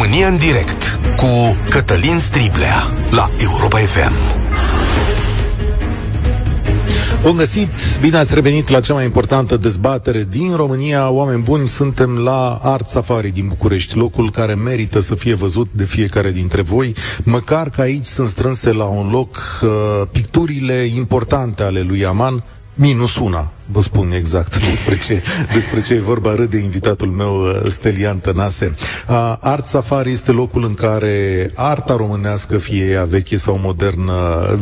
România în direct cu Cătălin Striblea la Europa FM. Bun găsit, bine ați revenit la cea mai importantă dezbatere din România. Oameni buni, suntem la Art Safari din București, locul care merită să fie văzut de fiecare dintre voi, măcar că aici sunt strânse la un loc uh, picturile importante ale lui Aman, minus una vă spun exact despre ce, despre ce e vorba, râde invitatul meu, uh, Stelian Tănase. Uh, Art Safari este locul în care arta românească, fie ea veche sau modernă,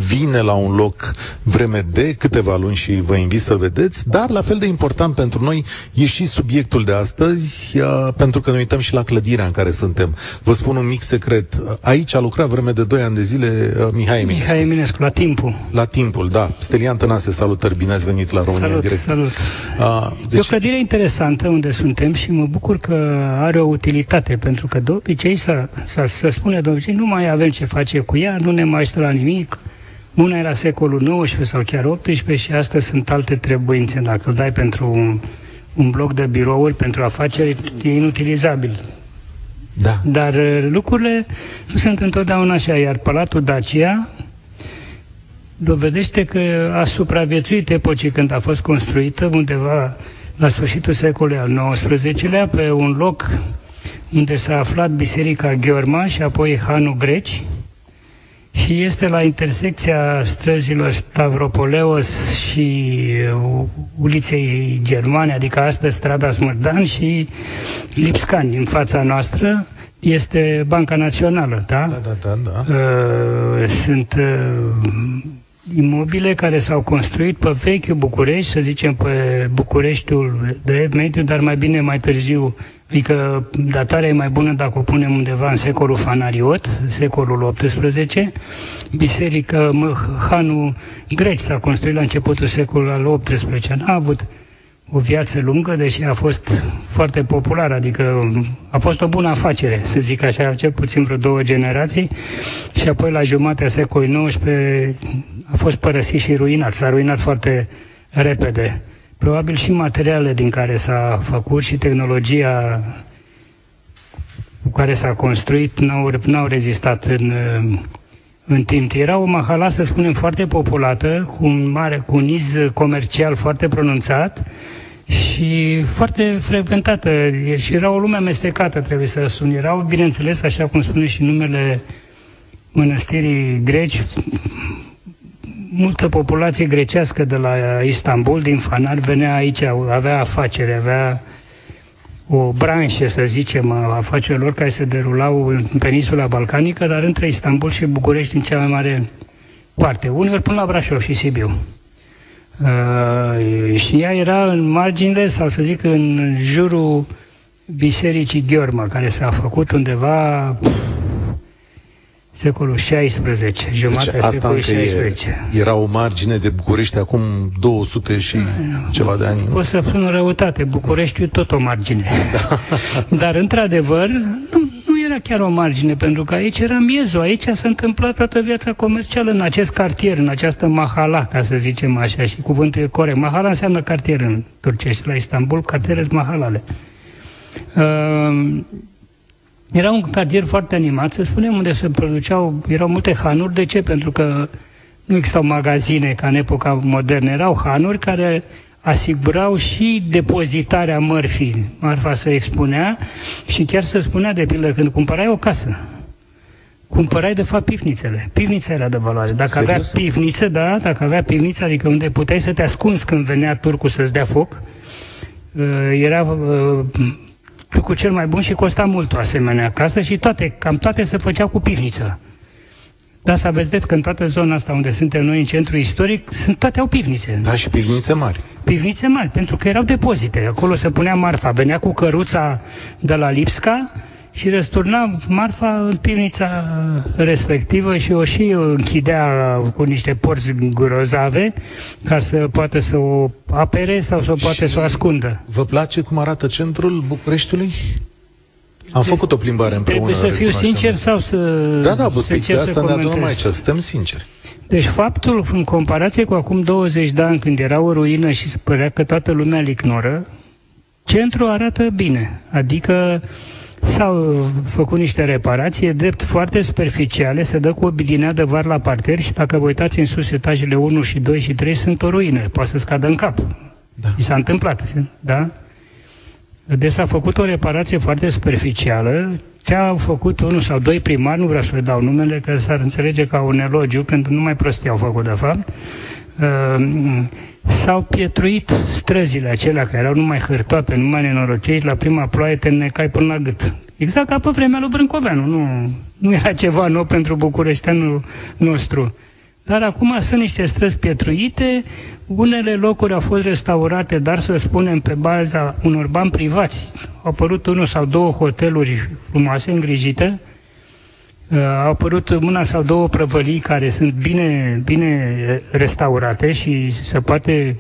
vine la un loc vreme de câteva luni și vă invit să vedeți, dar la fel de important pentru noi e și subiectul de astăzi, uh, pentru că ne uităm și la clădirea în care suntem. Vă spun un mic secret. Aici a lucrat vreme de 2 ani de zile Mihai Eminescu. Mihai Eminescu, la timpul. La timpul, da. Stelian Tănase, salutări, bine ați venit la România Salut. Direct. Salut. Uh, deci... E o clădire interesantă unde suntem și mă bucur că are o utilitate, pentru că de obicei să, să, să spune de obicei nu mai avem ce face cu ea, nu ne mai stă la nimic, una era secolul XIX sau chiar XVIII și astăzi sunt alte trebuințe. Dacă îl dai pentru un, un bloc de birouri, pentru afaceri, e inutilizabil. Da. Dar uh, lucrurile nu sunt întotdeauna așa, iar Palatul Dacia dovedește că a supraviețuit epocii când a fost construită undeva la sfârșitul secolului al XIX-lea pe un loc unde s-a aflat Biserica Gheorma și apoi Hanul Greci și este la intersecția străzilor Stavropoleos și uliței Germane, adică astăzi strada Smârdan și Lipscani în fața noastră este Banca Națională, da? Da, da, da. da. Uh, sunt uh, imobile care s-au construit pe vechiul București, să zicem pe Bucureștiul de mediu, dar mai bine mai târziu, adică datarea e mai bună dacă o punem undeva în secolul Fanariot, secolul XVIII. Biserica Hanul Greci s-a construit la începutul secolului al XVIII. N-a avut o viață lungă, deși a fost foarte popular, adică a fost o bună afacere, să zic așa, cel puțin vreo două generații, și apoi la jumatea secolului XIX a fost părăsit și ruinat, s-a ruinat foarte repede. Probabil și materialele din care s-a făcut și tehnologia cu care s-a construit n-au, n-au rezistat în, în timp. Era o mahala, să spunem, foarte populată, cu un mare, cu un iz comercial foarte pronunțat și foarte frecventată. Și era o lume amestecată, trebuie să spun. Erau, bineînțeles, așa cum spune și numele mănăstirii greci, multă populație grecească de la Istanbul, din Fanar, venea aici, avea afaceri, avea o branșă, să zicem, a afacerilor care se derulau în peninsula balcanică, dar între Istanbul și București în cea mai mare parte. Uneori până la Brașov și Sibiu. Uh, și ea era în marginile, sau să zic, în jurul Bisericii Gheormă, care s-a făcut undeva secolul XVI, jumătatea deci, secolului XVI. E, era o margine de București acum 200 și nu, ceva de ani. O să spun răutate, Bucureștiul tot o margine. Da. Dar, într-adevăr, nu, nu era chiar o margine, pentru că aici era miezul, aici s-a întâmplat toată viața comercială în acest cartier, în această mahala, ca să zicem așa, și cuvântul e corect. Mahala înseamnă cartier în turcești, la Istanbul, cartiere mahalale. Uh, era un cartier foarte animat, să spunem, unde se produceau, erau multe hanuri. De ce? Pentru că nu existau magazine ca în epoca modernă. Erau hanuri care asigurau și depozitarea mărfii. Marfa se expunea și chiar se spunea, de pildă, când cumpărai o casă, cumpărai de fapt pivnițele. Pivnița era de valoare. Dacă Serios? avea pivniță, da, dacă avea pivniță, adică unde puteai să te ascunzi când venea turcul să-ți dea foc, uh, era uh, cu cel mai bun și costa mult o asemenea casă și toate, cam toate se făceau cu pivniță. Dar să vedeți că în toată zona asta unde suntem noi, în centru istoric, sunt, toate au pivnițe. Da, și pivnițe mari. Pivnițe mari, pentru că erau depozite. Acolo se punea marfa. Venea cu căruța de la Lipsca și răsturna marfa în pivnița respectivă și o și închidea cu niște porți grozave ca să poată să o apere sau să o poate să o ascundă. Vă place cum arată centrul Bucureștiului? Am deci, făcut o plimbare împreună. Trebuie să fiu sincer sau să Da, da, bă, de asta ne adunăm aici, suntem sinceri. Deci faptul, în comparație cu acum 20 de ani, când era o ruină și se părea că toată lumea îl ignoră, centrul arată bine. Adică S-au făcut niște reparații, drept foarte superficiale, se dă cu o bidinea de var la parter și dacă vă uitați în sus, etajele 1 și 2 și 3 sunt o ruină, poate să scadă în cap. Da. I s-a întâmplat, da? Deci s-a făcut o reparație foarte superficială, ce au făcut unul sau doi primari, nu vreau să le dau numele, că s-ar înțelege ca un elogiu, pentru că numai prostii au făcut, de fapt, uh, s-au pietruit străzile acelea care erau numai hârtoate, numai nenorociți, la prima ploaie te necai până la gât. Exact ca pe vremea lui Brâncoveanu, nu, nu era ceva nou pentru bucureșteanul nostru. Dar acum sunt niște străzi pietruite, unele locuri au fost restaurate, dar să spunem pe baza unor bani privați. Au apărut unul sau două hoteluri frumoase, îngrijite, uh, au apărut una sau două prăvălii care sunt bine, bine restaurate și se poate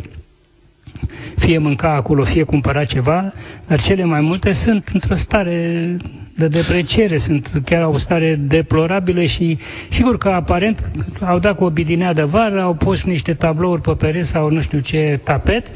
fie mânca acolo, fie cumpăra ceva, dar cele mai multe sunt într-o stare de depreciere, sunt chiar o stare deplorabilă și sigur că aparent au dat cu o bidinea de vară, au pus niște tablouri pe pereți sau nu știu ce tapet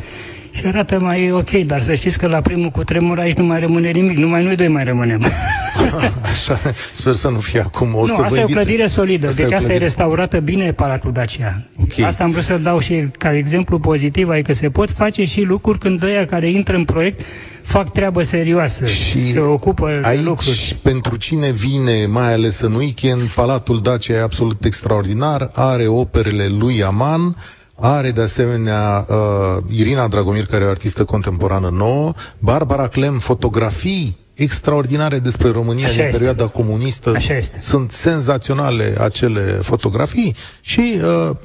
și arată mai ok, dar să știți că la primul cu tremur aici nu mai rămâne nimic, numai noi doi mai rămânem. Așa, sper să nu fie acum. O nu, să asta e o clădire solidă, asta deci e asta e restaurată bine Palatul Dacia. Okay. Asta am vrut să dau și ca exemplu pozitiv, adică se pot face și lucruri când ăia care intră în proiect fac treabă serioasă, și se ocupă aici, lucruri. pentru cine vine, mai ales în weekend, Palatul Dacia e absolut extraordinar, are operele lui Aman, are de asemenea uh, Irina Dragomir, care e o artistă contemporană nouă, Barbara Clem, fotografii extraordinare despre România Așa din este. perioada comunistă. Așa este. Sunt senzaționale acele fotografii și uh,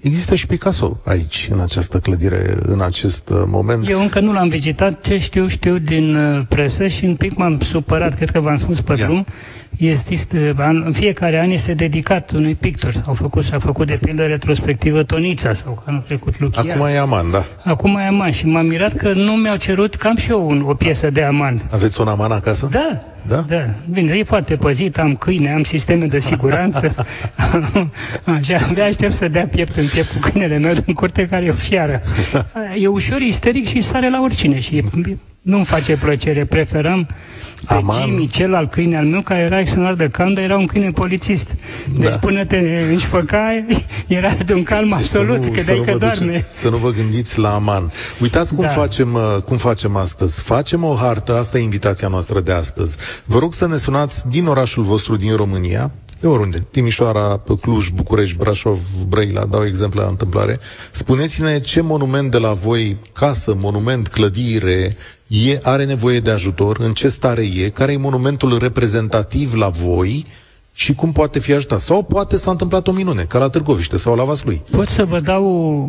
există și Picasso aici, în această clădire, în acest uh, moment. Eu încă nu l-am vizitat, ce știu, știu din uh, presă și un pic m-am supărat, cred că v-am spus pe drum, este, este, în fiecare an este dedicat unui pictor. Au făcut, s-a făcut de pildă retrospectivă Tonița sau anul trecut Luchia. Acum e Aman, da. Acum e Aman și m-am mirat că nu mi-au cerut cam și eu un, o piesă de Aman. Aveți un Aman acasă? Da. Da? Da. Bine, e foarte păzit, am câine, am sisteme de siguranță. Așa, de aștept să dea piept în piept cu câinele meu din curte care e o fiară. E ușor isteric și sare la oricine și nu-mi face plăcere. Preferăm pe Aman. Jimmy, celălalt câine al meu, care era extraordinar de calm, dar era un câine polițist. Deci da. până te înșfăcai, era de un calm deci absolut, să nu, credeai că doarme. Duceți, să nu vă gândiți la Aman. Uitați cum, da. facem, uh, cum facem astăzi. Facem o hartă, asta e invitația noastră de astăzi. Vă rog să ne sunați din orașul vostru, din România, de oriunde, Timișoara, Cluj, București, Brașov, Brăila, dau exemple la întâmplare. Spuneți-ne ce monument de la voi, casă, monument, clădire, e, are nevoie de ajutor, în ce stare e, care e monumentul reprezentativ la voi și cum poate fi ajutat. Sau poate s-a întâmplat o minune, ca la Târgoviște sau la Vaslui. Pot să vă dau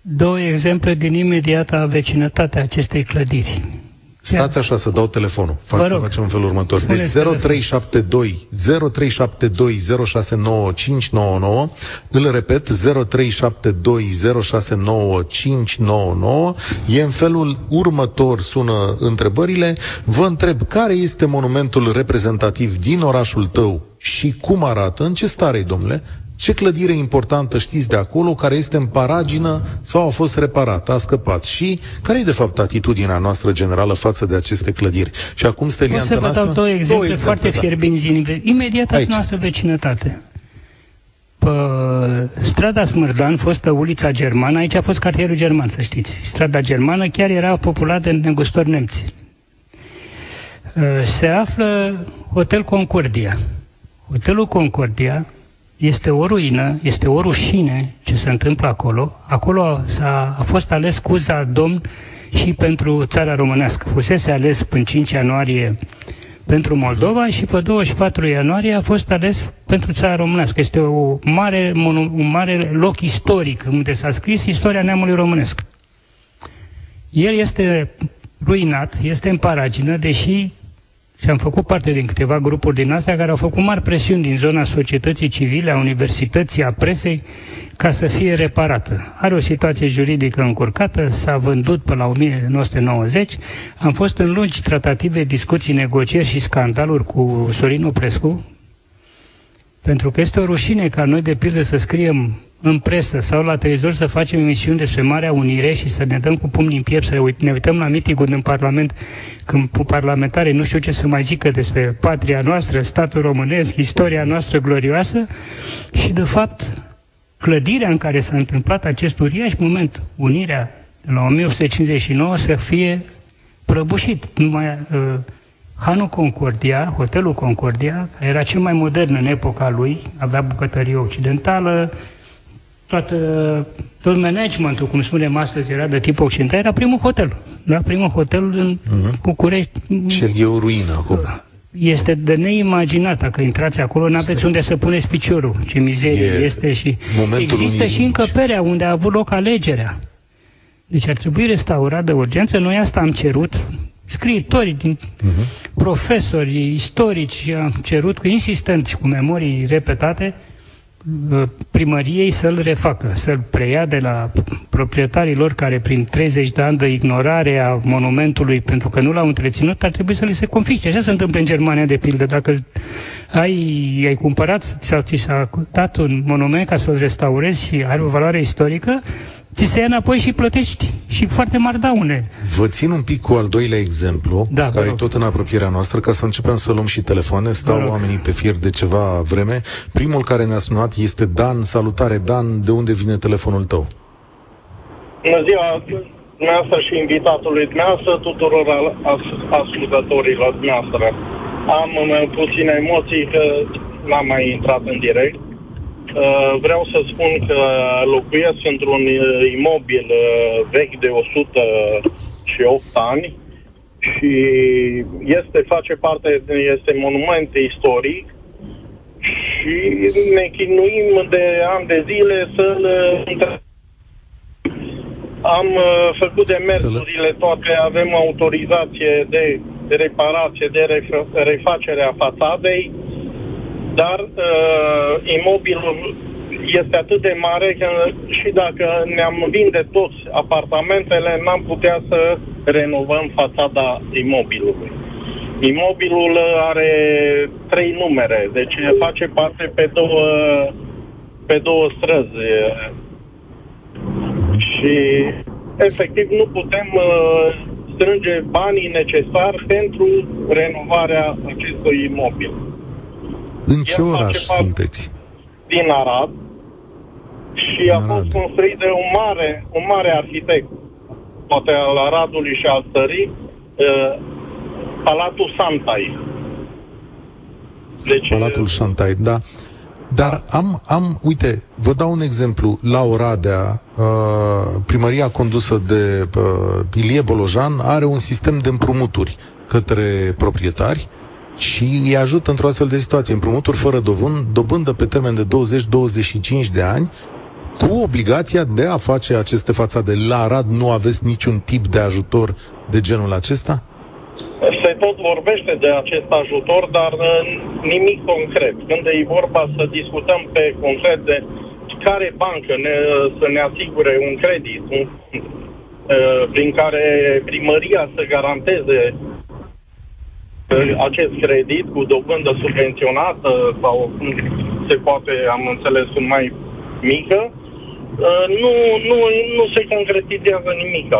două exemple din imediata vecinătatea acestei clădiri. Stați așa să dau telefonul. Fac să facem în felul următor. Deci 0372 0372 069599 îl repet 0372 069599 e în felul următor sună întrebările. Vă întreb care este monumentul reprezentativ din orașul tău și cum arată, în ce stare domnule? Ce clădire importantă știți de acolo care este în paragină sau a fost reparată, a scăpat? Și care e de fapt atitudinea noastră generală față de aceste clădiri? Și acum Stelian O să vă dau două exemple, două exemple foarte da. fierbinți din imediat Aici. noastră vecinătate. Pe strada Smârdan, fostă ulița germană, aici a fost cartierul german, să știți. Strada germană chiar era populată de negustori nemți. Se află Hotel Concordia. Hotelul Concordia este o ruină, este o rușine ce se întâmplă acolo. Acolo s-a, a fost ales Cuza Domn și pentru țara românească. Fusese ales în 5 ianuarie pentru Moldova și pe 24 ianuarie a fost ales pentru țara românească. Este o mare, un mare loc istoric unde s-a scris istoria neamului românesc. El este ruinat, este în paragină, deși și am făcut parte din câteva grupuri din astea care au făcut mari presiuni din zona societății civile, a universității, a presei, ca să fie reparată. Are o situație juridică încurcată, s-a vândut până la 1990. Am fost în lungi tratative, discuții, negocieri și scandaluri cu Sorin Oprescu, pentru că este o rușine ca noi, de pildă, să scriem în presă sau la televizor să facem emisiuni despre Marea Unire și să ne dăm cu pumnii în piept, să ne uităm la mitingul din Parlament, când parlamentarii nu știu ce să mai zică despre patria noastră, statul românesc, istoria noastră glorioasă și, de fapt, clădirea în care s-a întâmplat acest uriaș moment, unirea de la 1859, să fie prăbușit. Numai uh, Hanul Concordia, hotelul Concordia, care era cel mai modern în epoca lui, avea bucătărie occidentală, toată, tot managementul, cum spunem astăzi, era de tip occidental, era primul hotel. Era primul hotel în uh-huh. București. Și el e o ruină acum. Este de neimaginat. Dacă intrați acolo, nu aveți unde să puneți piciorul. Ce mizerie e este și... Există și încăperea unde a avut loc alegerea. Deci ar trebui restaurat de urgență. Noi asta am cerut. Scriitorii, din, uh-huh. profesori, istorici, am cerut cu insistent și cu memorii repetate Uh, primăriei să-l refacă, să-l preia de la proprietarii lor care prin 30 de ani de ignorare a monumentului pentru că nu l-au întreținut, ar trebui să li se confisce. Așa se întâmplă în Germania, de pildă. Dacă ai, ai cumpărat sau ți s-a dat un monument ca să-l restaurezi și are o valoare istorică, ți se ia înapoi și plătești și foarte mari daune. Vă țin un pic cu al doilea exemplu, da, care e tot în apropierea noastră, ca să începem să luăm și telefoane. Stau oamenii pe fier de ceva vreme. Primul care ne-a sunat este Dan. Salutare, Dan. De unde vine telefonul tău? Bună ziua, dumneavoastră și invitatului dumneavoastră, tuturor ascultătorilor dumneavoastră. Am puține emoții că n-am mai intrat în direct. Uh, vreau să spun că locuiesc într-un uh, imobil uh, vechi de 108 ani și este, face parte, este monument istoric și ne chinuim de ani de zile să-l am făcut demersurile toate, avem autorizație de reparație, de refacere a fațadei, dar uh, imobilul este atât de mare că și dacă ne-am vinde toți apartamentele, n-am putea să renovăm fațada imobilului. Imobilul are trei numere, deci face parte pe două, pe două străzi. Și efectiv nu putem uh, strânge banii necesari pentru renovarea acestui imobil. În ce El oraș sunteți? Din Arad și Arad. a fost construit de un mare, un mare arhitect, poate al Aradului și al țării, uh, Palatul Santai. Deci, Palatul Santai, da. Dar am, am, uite, vă dau un exemplu. La Oradea, uh, primăria condusă de uh, Ilie Bolojan are un sistem de împrumuturi către proprietari și îi ajută într-o astfel de situație. Împrumuturi fără dovân, dobândă pe termen de 20-25 de ani, cu obligația de a face aceste fațade. La Arad nu aveți niciun tip de ajutor de genul acesta? Se tot vorbește de acest ajutor, dar uh, nimic concret. Când e vorba să discutăm pe concret de care bancă ne, să ne asigure un credit, un, uh, prin care primăria să garanteze acest credit cu dobândă subvenționată sau cum se poate, am înțeles, un mai mică, uh, nu, nu, nu se concretizează nimic.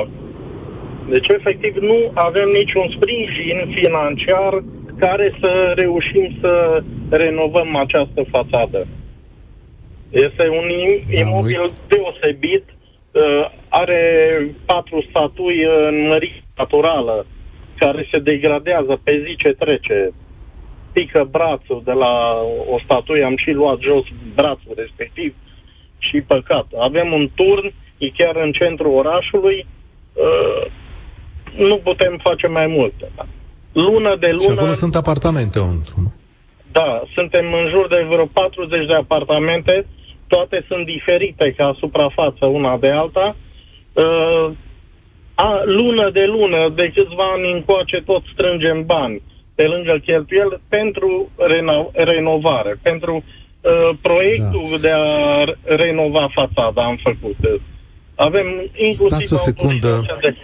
Deci, efectiv, nu avem niciun sprijin financiar care să reușim să renovăm această fațadă. Este un imobil deosebit, uh, are patru statui în mărire naturală, care se degradează pe zi ce trece. Pică brațul de la o statuie, am și luat jos brațul respectiv și păcat. Avem un turn, e chiar în centrul orașului, uh, nu putem face mai multe. Da. Lună de lună... Și acolo sunt apartamente într Da, suntem în jur de vreo 40 de apartamente, toate sunt diferite ca suprafață una de alta. Uh, a, lună de lună, de câțiva ani încoace, tot strângem bani pe lângă cheltuiel pentru reno- renovare, pentru uh, proiectul da. de a renova fațada am făcut. Avem inclusiv Stați o secundă. De...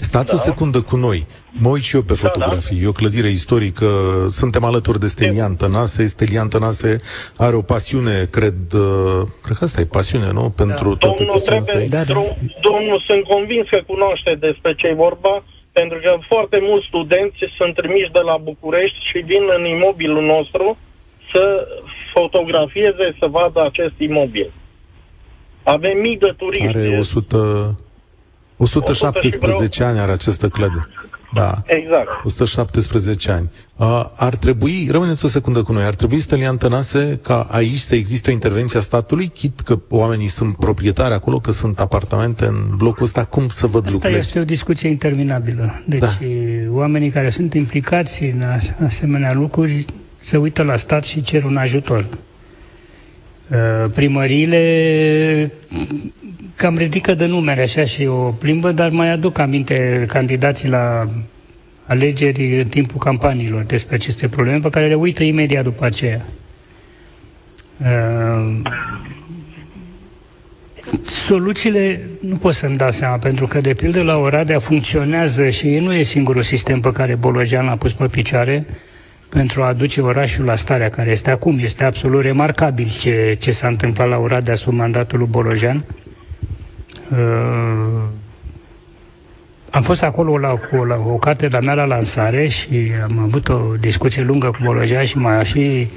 Stați da. o secundă cu noi. Mă uit și eu pe fotografii. Da, da. E o clădire istorică. Suntem alături de Stelian Tănase. Stelian Tănase are o pasiune, cred, uh, cred că asta e pasiune, nu? Pentru da. toate domnul trebuie, da, da. Domnul, sunt convins că cunoaște despre ce e vorba, pentru că foarte mulți studenți sunt trimiși de la București și vin în imobilul nostru să fotografieze, să vadă acest imobil. Avem mii de turiști. Are 100... 117 ani are această clădire. Da. Exact. 117 ani. Uh, ar trebui, rămâneți o secundă cu noi, ar trebui, Stelian Tănase, ca aici să existe o intervenție a statului, chit că oamenii sunt proprietari acolo, că sunt apartamente în blocul ăsta, cum să văd Asta lucrurile? este o discuție interminabilă. Deci da. oamenii care sunt implicați în asemenea lucruri se uită la stat și cer un ajutor. Uh, primăriile cam ridică de numere așa și o plimbă, dar mai aduc aminte candidații la alegeri în timpul campaniilor despre aceste probleme, pe care le uită imediat după aceea. Uh, soluțiile nu pot să-mi dau seama, pentru că, de pildă, la Oradea funcționează și nu e singurul sistem pe care Bolojan l-a pus pe picioare pentru a aduce orașul la starea care este acum. Este absolut remarcabil ce, ce s-a întâmplat la Oradea sub mandatul lui Bolojan. Uh, Uh, am fost acolo la, cu, la o catedra mea la lansare și am avut o discuție lungă cu Bologea și m-a și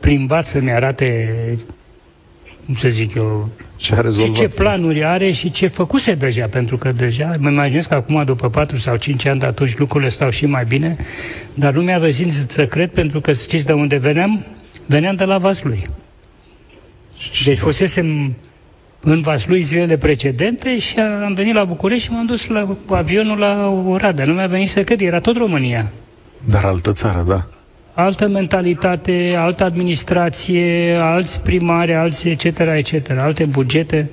plimbat să-mi arate, cum să zic eu, ce, a și ce planuri are și ce făcuse deja, pentru că deja, mă imaginez că acum, după 4 sau 5 ani de atunci, lucrurile stau și mai bine, dar lumea văzând să cred, pentru că știți de unde veneam? Veneam de la Vaslui. Deci fusesem în Vaslui zilele precedente și am venit la București și m-am dus la cu avionul la Oradea. Nu mi-a venit să cred, era tot România. Dar altă țară, da. Altă mentalitate, altă administrație, alți primari, alți etc., etc., alte bugete.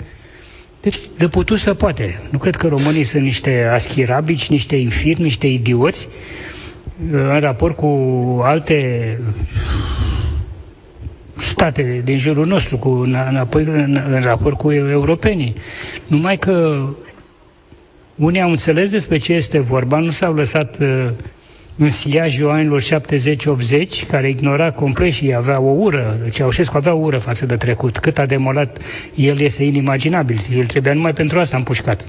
Deci, de putut să poate. Nu cred că românii sunt niște aschirabici, niște infirmi, niște idioți în raport cu alte state din jurul nostru, cu, înapoi în, în raport cu europenii. Numai că unii au înțeles despre ce este vorba, nu s-au lăsat uh, în siajul anilor 70-80, care ignora complet și avea o ură, Ceaușescu avea o ură față de trecut. Cât a demolat el este inimaginabil. El trebuia numai pentru asta împușcat.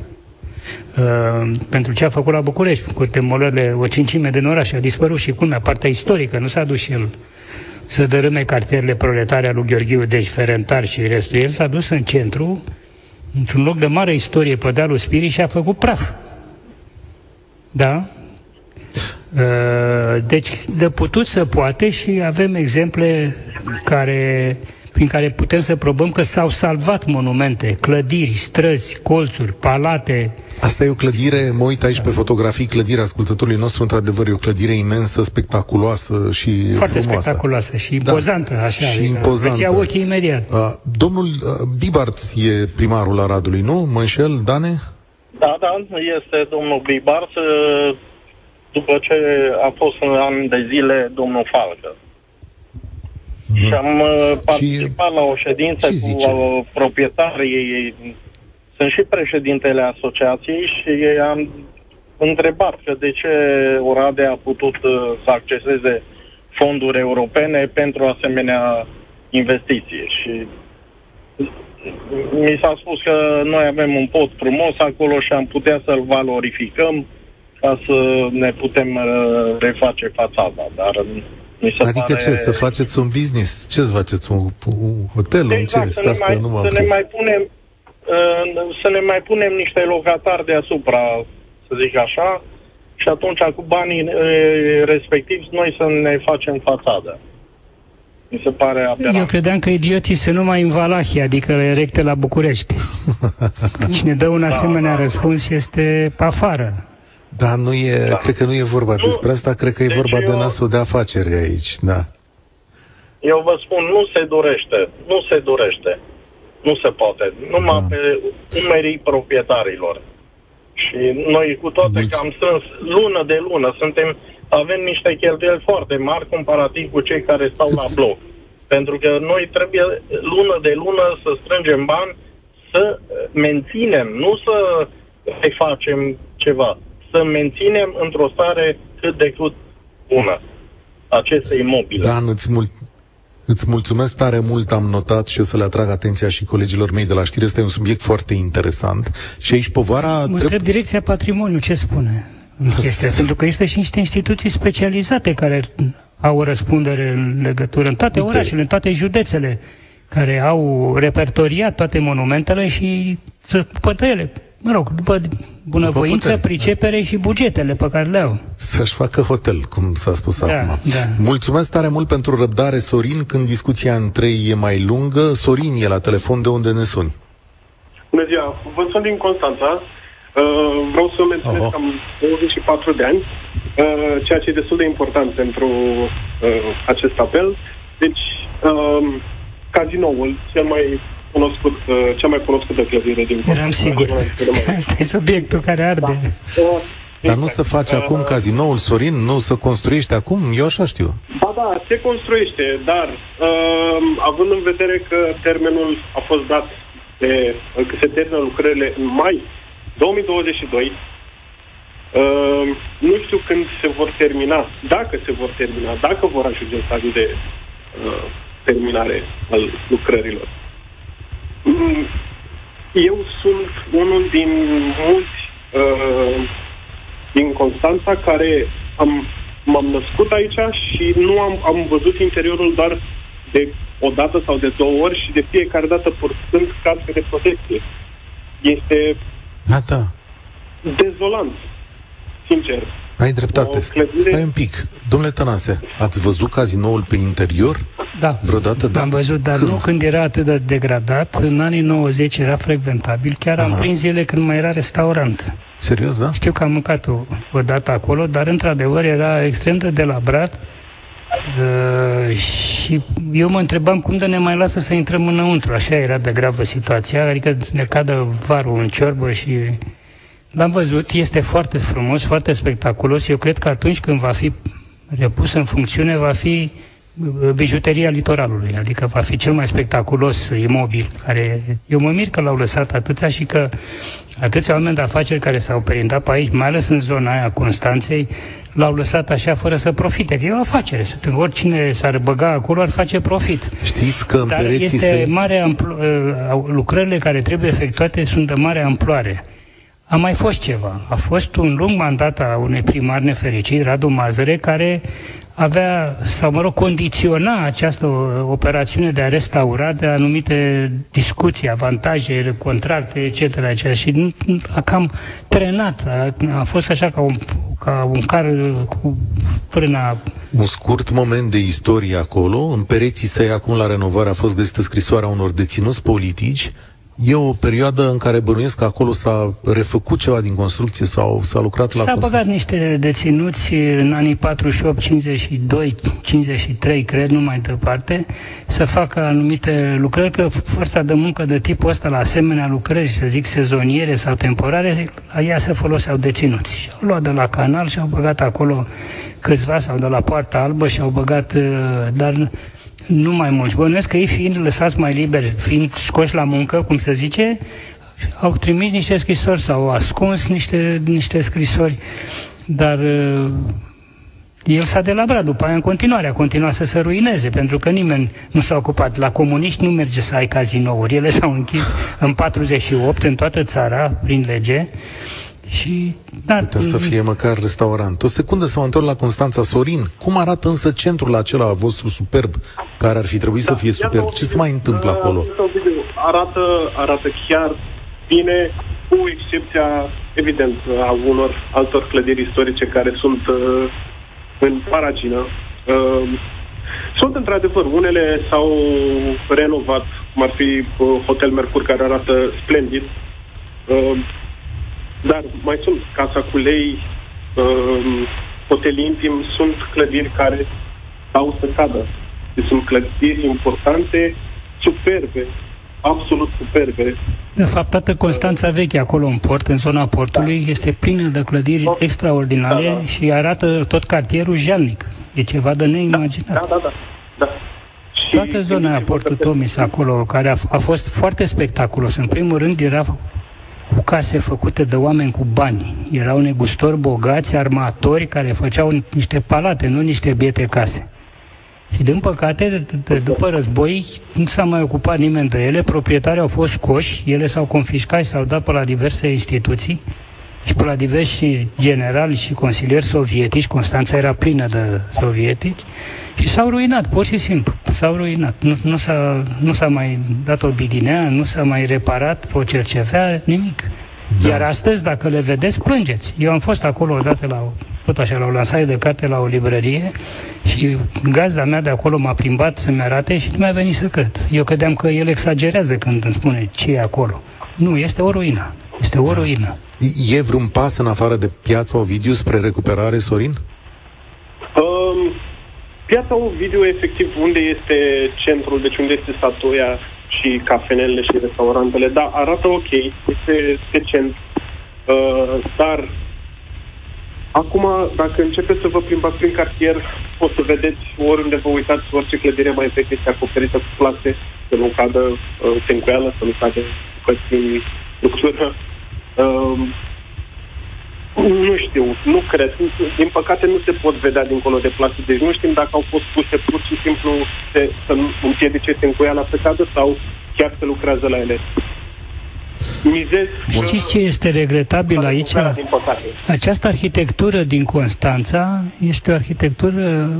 Uh, pentru ce a făcut la București, cu demolările o cincime din oraș, a dispărut și culmea, partea istorică, nu s-a dus și el să dărâme cartierele proletare al lui Gheorghiu deci Ferentar și restul. El s-a dus în centru, într-un loc de mare istorie pe dealul Spirii și a făcut praf. Da? Uh, deci, de putut să poate și avem exemple care prin care putem să probăm că s-au salvat monumente, clădiri, străzi, colțuri, palate. Asta e o clădire, mă uit aici pe fotografii, clădirea ascultătorului nostru, într-adar e o clădire imensă, spectaculoasă și Foarte frumoasă. spectaculoasă și da. impozantă, da. așa. Și adică impozantă. ochii imediat. Uh, domnul uh, Bibart e primarul Aradului, nu? Mă înșel, Dane? Da, da, este domnul Bibart, uh, după ce a fost în an de zile domnul Falcă. Mm-hmm. Și am uh, participat și la o ședință cu uh, proprietarii, sunt și președintele asociației și am întrebat că de ce Oradea a putut uh, să acceseze fonduri europene pentru asemenea investiții. Și mi s-a spus că noi avem un pod frumos acolo și am putea să-l valorificăm ca să ne putem reface fațada, dar mi se adică pare... ce, să faceți un business? Ce să faceți? Un, un hotel? Exact, un ce? Stați mai, nu să ne mai punem uh, să ne mai punem niște locatari deasupra, să zic așa, și atunci cu banii uh, respectivi noi să ne facem fațadă. Mi se pare aberant. Eu credeam că idioții se numai în Valahia, adică erecte la București. Cine dă un da, asemenea da, răspuns este afară. Da, nu e, da. cred că nu e vorba nu. despre asta, cred că e deci vorba eu, de nasul de afaceri aici, da. Eu vă spun, nu se dorește, nu se dorește. Nu se poate. Numai da. pe umerii proprietarilor. Și noi cu toate Mulți. că am strâns lună de lună, suntem, avem niște cheltuieli foarte mari comparativ cu cei care stau Cât? la bloc. Pentru că noi trebuie lună de lună să strângem bani, să menținem, nu să refacem ceva să menținem într-o stare cât de cât bună aceste imobile. Dan, îți, mul- îți mulțumesc tare mult, am notat și o să le atrag atenția și colegilor mei de la știri. Este un subiect foarte interesant și aici povara... Mă trebuie- întreb direcția patrimoniu, ce spune în chestia? Pentru că există și niște instituții specializate care au o răspundere în legătură în toate Uite. orașele, în toate județele, care au repertoriat toate monumentele și să după ele, mă rog, după bunăvoință, putere, pricepere și bugetele pe care le au. Să-și facă hotel, cum s-a spus Da, acum. da. Mulțumesc tare mult pentru răbdare, Sorin, când discuția între ei e mai lungă. Sorin e la telefon, de unde ne suni? Bună ziua, vă sunt din Constanța. Uh, vreau să menționez Oho. că am 24 de ani, uh, ceea ce e destul de important pentru uh, acest apel. Deci, uh, cazinoul, cel mai cunoscut, uh, cea mai cunoscută clădire din Constanța. Eram sigur. Asta e subiectul care arde. Uh, Dar nu se face Uh, acum cazinoul, Sorin? Nu se construiește acum? Eu așa știu. Ba da, se construiește, dar uh, având în vedere că termenul a fost dat de, că se termină lucrările în mai 2022, uh, nu știu când se vor termina, dacă se vor termina, dacă vor ajunge în stadiul de uh, terminare al lucrărilor. Mm, Eu sunt unul din mulți uh, din Constanța care am, m-am născut aici și nu am, am văzut interiorul doar de o dată sau de două ori și de fiecare dată purtând cască de protecție. Este Da, da. dezolant, sincer. Ai dreptate. O clădire- Stai un pic. Domnule Tănase, ați văzut cazinoul pe interior? Da. Vreodată, da. Am văzut, dar Când? nu când era atât de degradat. În anii 90 era frecventabil. Chiar am Aha. prins zile când mai era restaurant. Serios, da? Știu că am mâncat o, o dată acolo, dar într-adevăr era extrem de delabrat uh, și eu mă întrebam cum de ne mai lasă să intrăm înăuntru. Așa era de gravă situația, adică ne cadă varul în ciorbă și... L-am văzut, este foarte frumos, foarte spectaculos. Eu cred că atunci când va fi repus în funcțiune, va fi uh, bijuteria litoralului, adică va fi cel mai spectaculos imobil, care eu mă mir că l-au lăsat atâția și că atâția oameni de afaceri care s-au perindat pe aici, mai ales în zona aia a Constanței, l-au lăsat așa fără să profite, că e o afacere. Oricine s-ar băga acolo ar face profit. Știți că în Dar pereții este se... mare amplo- uh, lucrările care trebuie efectuate sunt de mare amploare. A mai fost ceva. A fost un lung mandat a unui primar nefericit, Radu Mazăre, care avea, sau mă rog, condiționa această operațiune de a restaura de anumite discuții, avantaje, contracte, etc. etc. Și nu- a cam trenat. A, a fost așa ca un, ca un car cu frâna Un scurt moment de istorie acolo, în pereții săi acum la renovare a fost găsită scrisoarea unor deținuți politici. E o perioadă în care bănuiesc că acolo s-a refăcut ceva din construcție sau s-a lucrat la S-a construcție. băgat niște deținuți în anii 48, 52, 53, cred, nu mai departe, să facă anumite lucrări, că forța de muncă de tipul ăsta la asemenea lucrări, să zic sezoniere sau temporare, la ea se foloseau deținuți. Și au luat de la canal și au băgat acolo câțiva sau de la Poarta Albă și au băgat, uh, dar nu mai mulți. Bănuiesc că ei fiind lăsați mai liberi, fiind scoși la muncă, cum se zice, au trimis niște scrisori sau au ascuns niște, niște scrisori, dar uh, el s-a delabrat după aia în continuare, a continuat să se ruineze, pentru că nimeni nu s-a ocupat. La comuniști nu merge să ai cazinouri, ele s-au închis în 48 în toată țara, prin lege, și... Dar, Putea să fie măcar restaurant. O secundă să mă întorc la Constanța Sorin. Cum arată însă centrul acela vostru superb, care ar fi trebuit să fie superb? iată Ce un se mai video. întâmplă Uh, acolo? iată un video. Arată, arată chiar bine, cu excepția, evident, a unor altor clădiri istorice care sunt uh, în paragină. Uh, sunt într-adevăr, unele s-au renovat, cum ar fi uh, Hotel Mercur, care arată splendid, uh, dar mai sunt Casa cu Lei, uh, Hotel Intim, sunt clădiri care au să cadă. Deci sunt clădiri importante, superbe, absolut superbe. De fapt, toată Constanța veche acolo în port, în zona portului, este plină de clădiri extraordinare Da, da. și arată tot cartierul jalnic. E ceva de Da, neimaginat. da, da. da. Și Toată zona aia, Portul Tomis, acolo, care a, f- a fost foarte spectaculos. În primul rând, era cu case făcute de oameni cu bani. Erau negustori bogați, armatori care făceau niște palate, nu niște biete case. Și din păcate, după război, nu s-a mai ocupat nimeni de ele, proprietarii au fost scoși, ele s-au confiscat și s-au dat pe la diverse instituții și pe la diversi generali și consilieri sovietici, Constanța era plină de sovietici, și s-au ruinat, pur și simplu, s-au ruinat. Nu, nu, s-a, nu s-a mai dat o bidinea, nu s-a mai reparat o cercevea, nimic. Da. Iar astăzi, dacă le vedeți, plângeți. Eu am fost acolo odată la tot așa, la o lansare de carte la o librărie și gazda mea de acolo m-a plimbat să-mi arate și nu mi-a venit să cred. Eu credeam că el exagerează când îmi spune ce e acolo. Nu, este o ruină. Este o da. ruină. E vreun pas în afară de piața Ovidiu spre recuperare, Sorin? Um, piața Ovidiu, efectiv, unde este centrul, deci unde este statuia și cafenele și restaurantele, da, arată ok, este decent, uh, dar Acum, dacă începeți să vă plimbați prin cartier, o să vedeți oriunde vă uitați, orice clădire mai veche este acoperită cu plase, să nu cadă uh, tencuială, să nu cadă bucăți în structură. Uh, nu știu, nu cred. Din păcate nu se pot vedea dincolo de plase. Deci nu știm dacă au fost puse pur și simplu de, să împiedice tencuiala să cadă sau chiar se lucrează la ele. Știți ce este regretabil aici? Această arhitectură din Constanța este o arhitectură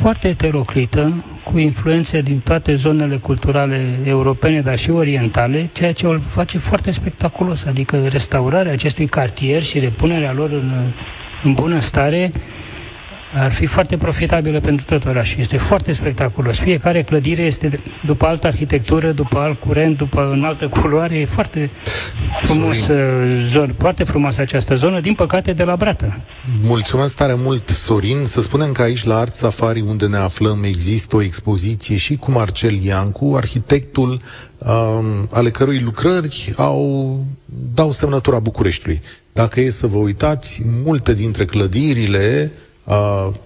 foarte heteroclită, cu influențe din toate zonele culturale europene, dar și orientale, ceea ce o face foarte spectaculos, adică restaurarea acestui cartier și repunerea lor în, în bună stare ar fi foarte profitabilă pentru tot orașul. Este foarte spectaculos. Fiecare clădire este după altă arhitectură, după alt curent, după în altă culoare. E foarte frumos uh, zonă, foarte frumoasă această zonă, din păcate de la Brată. Mulțumesc tare mult, Sorin. Să spunem că aici, la Art Safari, unde ne aflăm, există o expoziție și cu Marcel Iancu, arhitectul um, ale cărui lucrări au dau semnătura Bucureștiului. Dacă e să vă uitați, multe dintre clădirile uh,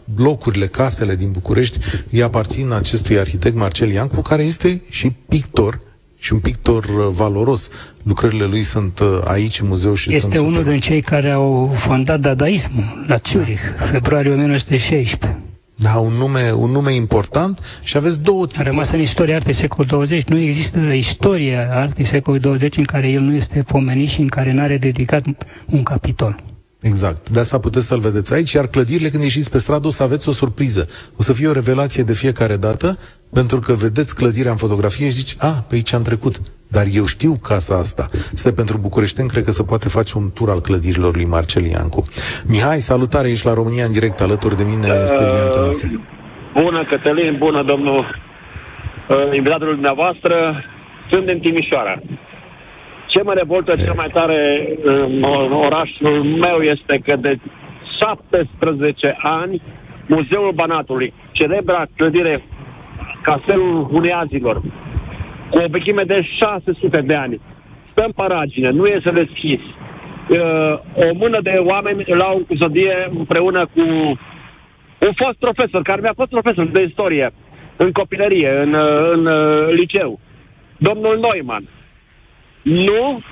blocurile, casele din București îi aparțin acestui arhitect Marcel Iancu, care este și pictor și un pictor uh, valoros. Lucrările lui sunt uh, aici în muzeu și Este sunt unul super. din cei care au fondat dadaismul la Zurich, da. februarie 1916. Da, un nume, un nume important și aveți două tipuri. A rămas în istoria artei secolul 20. Nu există istoria artei secolului 20 în care el nu este pomenit și în care nu are dedicat un capitol. Exact. De asta puteți să-l vedeți aici, iar clădirile, când ieșiți pe stradă, o să aveți o surpriză. O să fie o revelație de fiecare dată, pentru că vedeți clădirea în fotografie și zici, a, pe aici am trecut. Dar eu știu casa asta. Este pentru bucureșteni, cred că se poate face un tur al clădirilor lui Marcel Iancu. Mihai, salutare, ești la România în direct, alături de mine este Lian Tănase. Bună, Cătălin, bună, domnul uh, invitatul dumneavoastră. Sunt din Timișoara. Ce mă revoltă cel mai tare în orașul meu este că de 17 ani Muzeul Banatului, celebra clădire Castelul Huneazilor, cu o vechime de 600 de ani, stă în paragine, nu este deschis. Uh, o mână de oameni îl au în custodie împreună cu un fost profesor, care mi-a fost profesor de istorie în copilărie, în, în, în liceu, domnul Neumann nu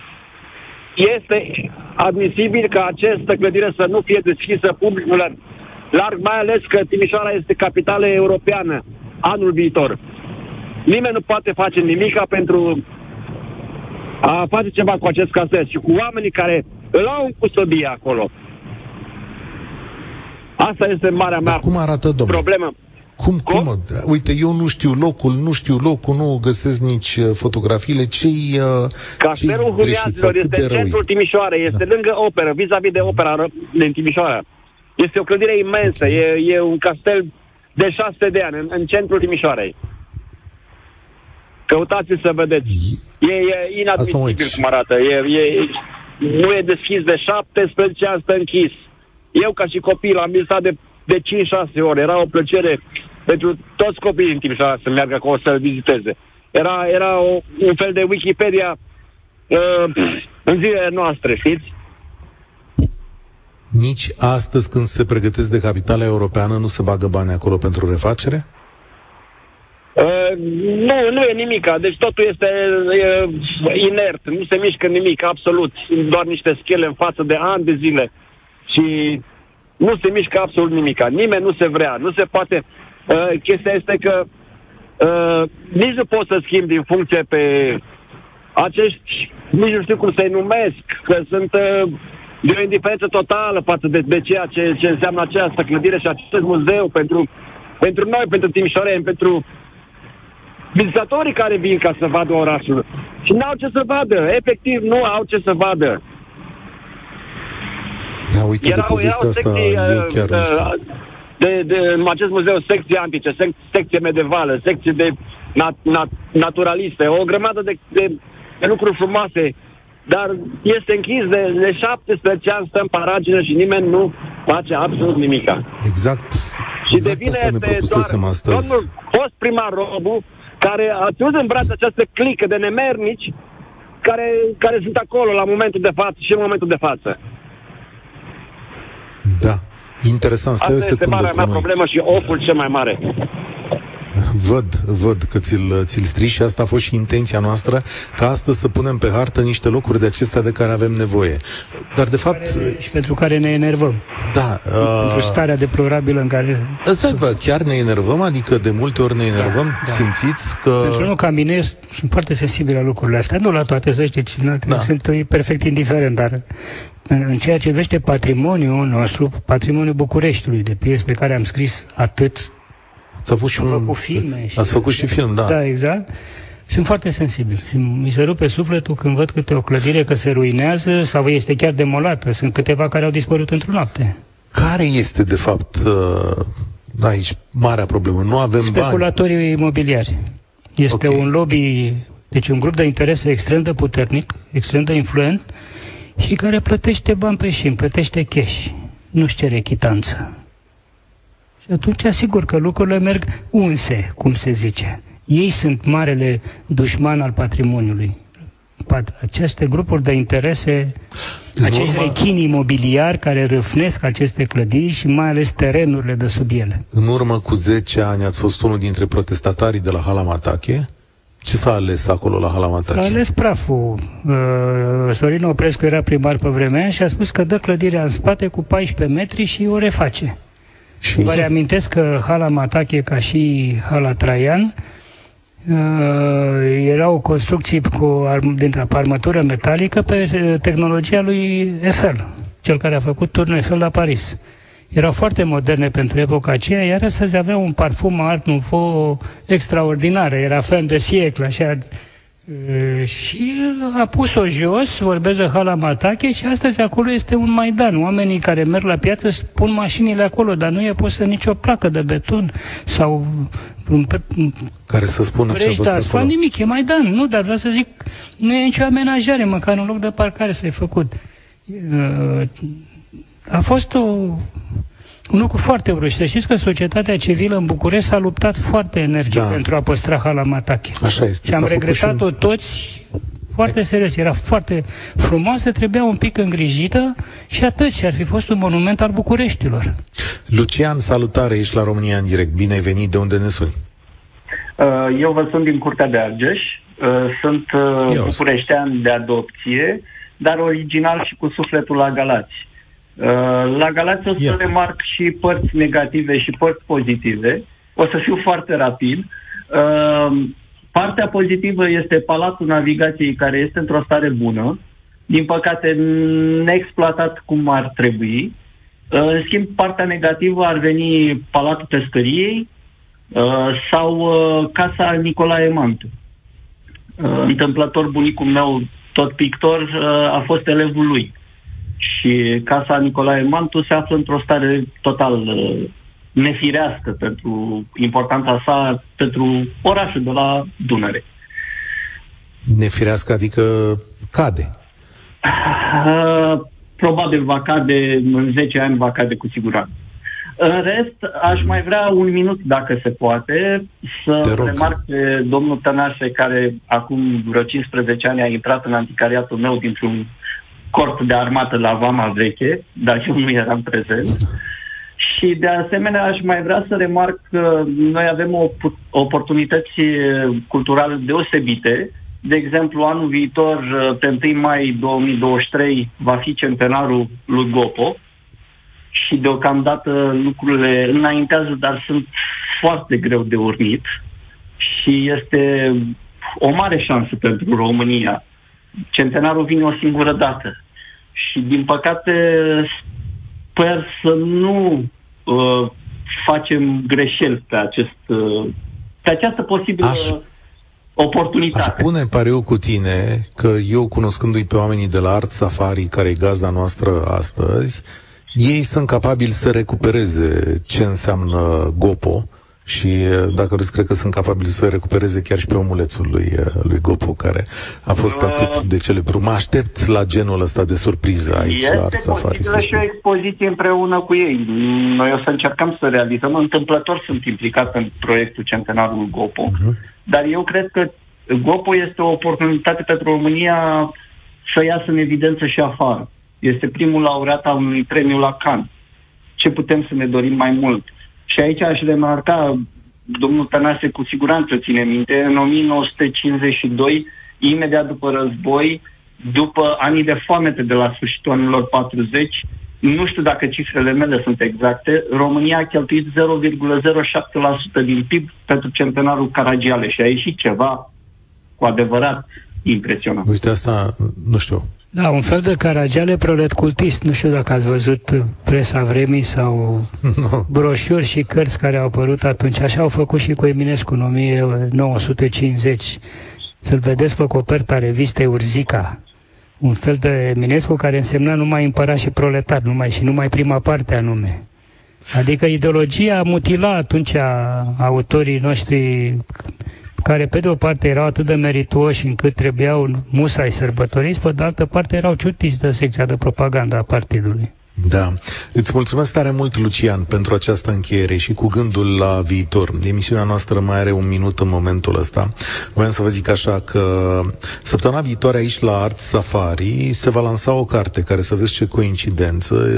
este admisibil ca această clădire să nu fie deschisă publicului larg, mai ales că Timișoara este capitală europeană anul viitor. Nimeni nu poate face nimic pentru a face ceva cu acest castel și cu oamenii care îl au în custodie acolo. Asta este marea mea Dar cum arată, domnule? problemă. Cum, cum? cum? Uite, eu nu știu locul, nu știu locul, nu găsesc nici uh, fotografiile. Ce-i, uh, Castelul Huriazilor este în centrul Timișoarei, este da. lângă operă, vis-a-vis de opera din Timișoara. Este o clădire imensă, okay. e, e un castel de șase de ani, în, în centrul Timișoarei. Căutați să vedeți. E, e inadmisibil cum arată. E, e, nu e deschis de 17 ani, stă închis. Eu, ca și copil, am visat de, de 5-6 ore. Era o plăcere pentru toți copiii din Timișoara să meargă acolo să-l viziteze. Era, era o, un fel de Wikipedia uh, în zilele noastre, știți? Nici astăzi, când se pregătesc de capitala europeană, nu se bagă bani acolo pentru refacere? Uh, nu, nu e nimic, deci totul este e, inert, nu se mișcă nimic, absolut. Doar niște schele în față de ani de zile. Și nu se mișcă absolut nimic. Nimeni nu se vrea, nu se poate. Uh, chestia este că uh, nici nu pot să schimb din funcție pe acești, nici nu știu cum să-i numesc, că sunt uh, de o indiferență totală față de, de ceea ce, ce înseamnă această clădire și acest muzeu pentru, pentru noi, pentru Timișoreni, pentru vizitatorii care vin ca să vadă orașul. Și n-au ce să vadă, efectiv nu au ce să vadă. Da, uite, erau, de povestea asta secții, eu chiar uh, nu știu. De, de, în acest muzeu secții antice, sec, secție medievală, secție de nat, nat, naturaliste, o grămadă de, de, de lucruri frumoase dar este închis de, de 17 ani, stăm paragină și nimeni nu face absolut nimic. Exact. Și exact devine asta ne doar astăzi. domnul fost primar Robu, care a ținut în braț această clică de nemernici care, care sunt acolo la momentul de față și în momentul de față. Da. Interesant. Stai Asta o este marea mea problemă și oful cel mai mare. Văd, văd că ți-l, ți-l strici și asta a fost și intenția noastră, ca astăzi să punem pe hartă niște locuri de acestea de care avem nevoie. Dar, de fapt... Și pentru care ne enervăm. Da. Uh, pentru starea deplorabilă în care... Exact, chiar ne enervăm, adică de multe ori ne da, enervăm, da, da. simțiți că... Pentru nu, ca mine, sunt foarte sensibil la lucrurile astea, nu la toate, să știți, da. sunt perfect indiferent, dar în ceea ce vește patrimoniul nostru, patrimoniul Bucureștiului, de piese pe care am scris atât Ați avut și un... făcut filme. Și Ați făcut și film, da. Da, exact. Sunt foarte sensibil și mi se rupe sufletul când văd câte o clădire că se ruinează sau este chiar demolată. Sunt câteva care au dispărut într-o noapte. Care este, de fapt, uh, aici marea problemă? Nu avem Speculatorii bani. imobiliari. Este okay. un lobby, deci un grup de interese extrem de puternic, extrem de influent și care plătește bani pe șim, plătește cash. Nu-și cere chitanță. Și atunci, asigur că lucrurile merg unse, cum se zice. Ei sunt marele dușman al patrimoniului. Aceste grupuri de interese, în acești urma... rechini imobiliari care râfnesc aceste clădiri și mai ales terenurile de sub ele. În urmă cu 10 ani ați fost unul dintre protestatarii de la Halamatache. Ce s-a ales acolo la Halamatache? S-a ales praful. Uh, Sorin Oprescu era primar pe vremea și a spus că dă clădirea în spate cu 14 metri și o reface. Și... Vă reamintesc că Hala Matache, ca și Hala Traian, uh, erau construcții cu dintre armătură metalică pe uh, tehnologia lui Eiffel, cel care a făcut turnul Eiffel la Paris. Erau foarte moderne pentru epoca aceea, iar astăzi aveau un parfum art nouveau extraordinar, era fin de siècle, așa și a pus-o jos, vorbesc de Hala Matache și astăzi acolo este un Maidan. Oamenii care merg la piață pun mașinile acolo, dar nu e pusă nicio placă de beton sau un, care să spună ce a asfalt, nimic, e Maidan, nu, dar vreau să zic, nu e nicio amenajare, măcar un loc de parcare să-i făcut. A fost o un lucru foarte urât. Să știți că societatea civilă în București s-a luptat foarte energic da. pentru a păstra Halamatache. Așa este. Și am regretat-o și... toți foarte serios. Era foarte frumoasă, trebuia un pic îngrijită și atât. Și ar fi fost un monument al Bucureștilor. Lucian, salutare, ești la România în direct. Bine ai venit, de unde ne suni? Uh, eu vă sunt din Curtea de Argeș. Uh, sunt uh, bucureștean de adopție, dar original și cu sufletul la Galați. Uh, la Galați o să yeah. remarc și părți negative și părți pozitive. O să fiu foarte rapid. Uh, partea pozitivă este Palatul Navigației, care este într-o stare bună, din păcate neexploatat cum ar trebui. Uh, în schimb, partea negativă ar veni Palatul Pescăriei sau Casa Nicolae Mantu. Întâmplător bunicul meu, tot pictor, a fost elevul lui. Și casa Nicolae Mantu se află într-o stare total uh, nefirească pentru importanța sa pentru orașul de la Dunăre. Nefirească, adică cade? Uh, probabil va cade, în 10 ani va cade cu siguranță. În rest, aș mai vrea un minut, dacă se poate, să remarc pe domnul Tănase, care acum vreo 15 ani a intrat în anticariatul meu dintr-un corp de armată la Vama Veche, dar eu nu eram prezent. Și de asemenea aș mai vrea să remarc că noi avem o, oportunități culturale deosebite. De exemplu, anul viitor, pe 1 mai 2023, va fi centenarul lui Gopo și deocamdată lucrurile înaintează, dar sunt foarte greu de urnit și este o mare șansă pentru România. Centenarul vine o singură dată și, din păcate, sper să nu uh, facem greșeli pe, acest, uh, pe această posibilă Aș... oportunitate. Aș pune pariu cu tine că eu, cunoscându-i pe oamenii de la Art Safari, care e gazda noastră astăzi, ei sunt capabili să recupereze ce înseamnă GOPO, și dacă vreți, cred că sunt capabili să recupereze chiar și pe omulețul lui, lui Gopo, care a fost uh, atât de celebru. Mă aștept la genul ăsta de surpriză aici este la Art Safari. Este și o expoziție împreună cu ei. Noi o să încercăm să realizăm. Întâmplător sunt implicat în proiectul Centenarul Gopo, uh-huh. dar eu cred că Gopo este o oportunitate pentru România să iasă în evidență și afară. Este primul laureat al unui premiu la Cannes. Ce putem să ne dorim mai mult? Și aici aș remarca, domnul Tănase cu siguranță ține minte, în 1952, imediat după război, după anii de foamete de la sfârșitul anilor 40, nu știu dacă cifrele mele sunt exacte, România a cheltuit 0,07% din PIB pentru centenarul Caragiale și a ieșit ceva cu adevărat impresionant. Uite, asta nu știu. Da, un fel de caragiale prolet cultist. Nu știu dacă ați văzut presa vremii sau no. broșuri și cărți care au apărut atunci. Așa au făcut și cu Eminescu în 1950. Să-l vedeți pe coperta revistei Urzica. Un fel de Eminescu care însemna numai împărat și proletar, numai și numai prima parte anume. Adică ideologia mutila atunci autorii noștri care pe de o parte erau atât de merituoși încât trebuiau musai sărbătoriți, pe de altă parte erau ciutiți de secția de propaganda a partidului. Da. Îți mulțumesc tare mult, Lucian, pentru această încheiere și cu gândul la viitor. Emisiunea noastră mai are un minut în momentul ăsta. Voiam să vă zic așa că săptămâna viitoare aici la Art Safari se va lansa o carte care să vezi ce coincidență.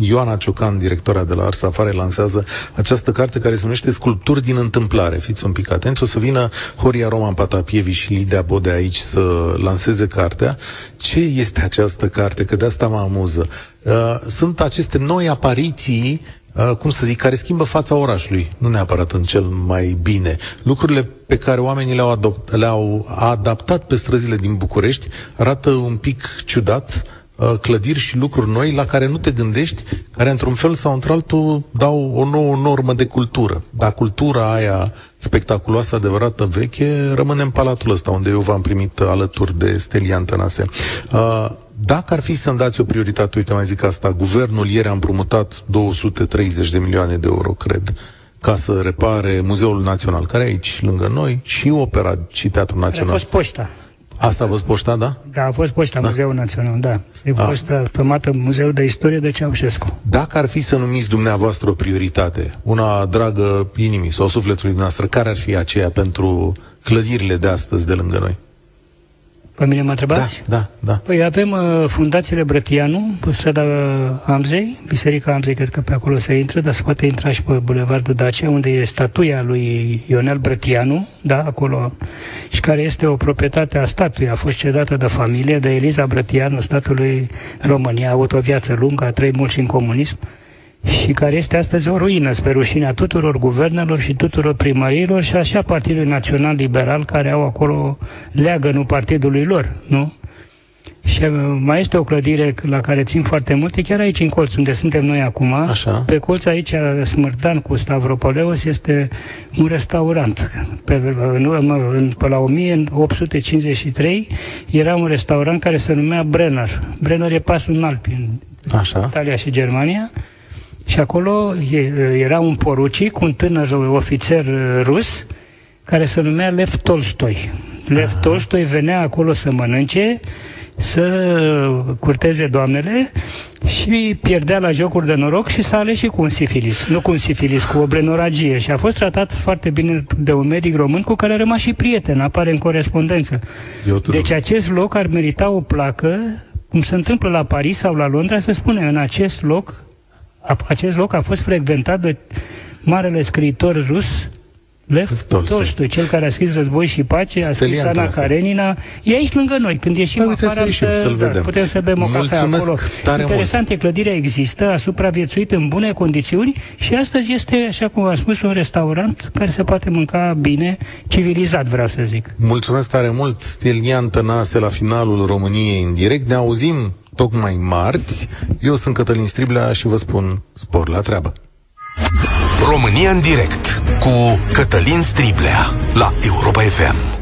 Ioana Ciocan, directora de la Art Safari, lansează această carte care se numește Sculpturi din întâmplare. Fiți un pic atenți. O să vină Horia Roman Patapievi și Lidia Bode aici să lanseze cartea. Ce este această carte? Că de asta mă amuză. Uh, sunt aceste noi apariții Uh, cum să zic, care schimbă fața orașului, nu neapărat în cel mai bine. Lucrurile pe care oamenii le-au, adopt, le-au adaptat pe străzile din București arată un pic ciudat, uh, clădiri și lucruri noi la care nu te gândești, care într-un fel sau într-altul dau o nouă normă de cultură. Dar cultura aia spectaculoasă, adevărată, veche, rămâne în palatul ăsta, unde eu v-am primit alături de Stelian Tănase. Uh, dacă ar fi să-mi dați o prioritate, uite, mai zic asta, guvernul ieri a împrumutat 230 de milioane de euro, cred, ca să repare Muzeul Național, care e aici, lângă noi, și Opera și Teatrul Național. A fost poșta. Asta a fost poșta, da? Da, a fost poșta, da. Muzeul Național, da. E a. poșta pămată Muzeul de Istorie de Ceaușescu. Dacă ar fi să numiți dumneavoastră o prioritate, una dragă inimii sau sufletului noastră, care ar fi aceea pentru clădirile de astăzi de lângă noi? Pe mine mă întrebați? Da, da, da. Păi avem uh, fundațiile Brătianu, pe strada Amzei, Biserica Amzei, cred că pe acolo se intră, dar se poate intra și pe Bulevardul Dacia, unde e statuia lui Ionel Brătianu, da, acolo, și care este o proprietate a statului, a fost cedată de familie, de Eliza Brătianu, statului România, a avut o viață lungă, a trăit mult și în comunism, și care este astăzi o ruină spre rușinea tuturor guvernelor și tuturor primărilor și așa Partidului Național Liberal care au acolo leagănul partidului lor, nu? Și uh, mai este o clădire la care țin foarte mult, e chiar aici în colț, unde suntem noi acum. Așa. Pe colț aici, Smârdan cu Stavropoleos, este un restaurant. Pe, în, pe la 1853 era un restaurant care se numea Brenner. Brenner e pasul în Alpi, în Așa. Italia și Germania. Și acolo era un porucic, un tânăr ofițer rus, care se numea Lev Tolstoi. Lev Tolstoi venea acolo să mănânce, să curteze doamnele și pierdea la jocuri de noroc și s-a ales și cu un sifilis. Nu cu un sifilis, cu o brenoragie. Și a fost tratat foarte bine de un medic român cu care a rămas și prieten, apare în corespondență. Deci acest loc ar merita o placă, cum se întâmplă la Paris sau la Londra, să spune în acest loc acest loc a fost frecventat de marele scriitor rus Lev Tolstoi, cel care a scris Război și Pace, a scris Ana Karenina, e aici lângă noi. Când ieșim Păi, afară, să ieșim, să, să-l da, vedem. putem să bem o cafea Mulțumesc acolo. tare Interesant mult. e, clădirea există, a supraviețuit în bune condiții și astăzi este, așa cum am spus, un restaurant care se poate mânca bine, civilizat, vreau să zic. Mulțumesc tare mult, Stelian Tănase, la finalul României în direct. Ne auzim tocmai marți. Eu sunt Cătălin Striblea și vă spun spor la treabă. România în direct cu Cătălin Striblea la Europa FM.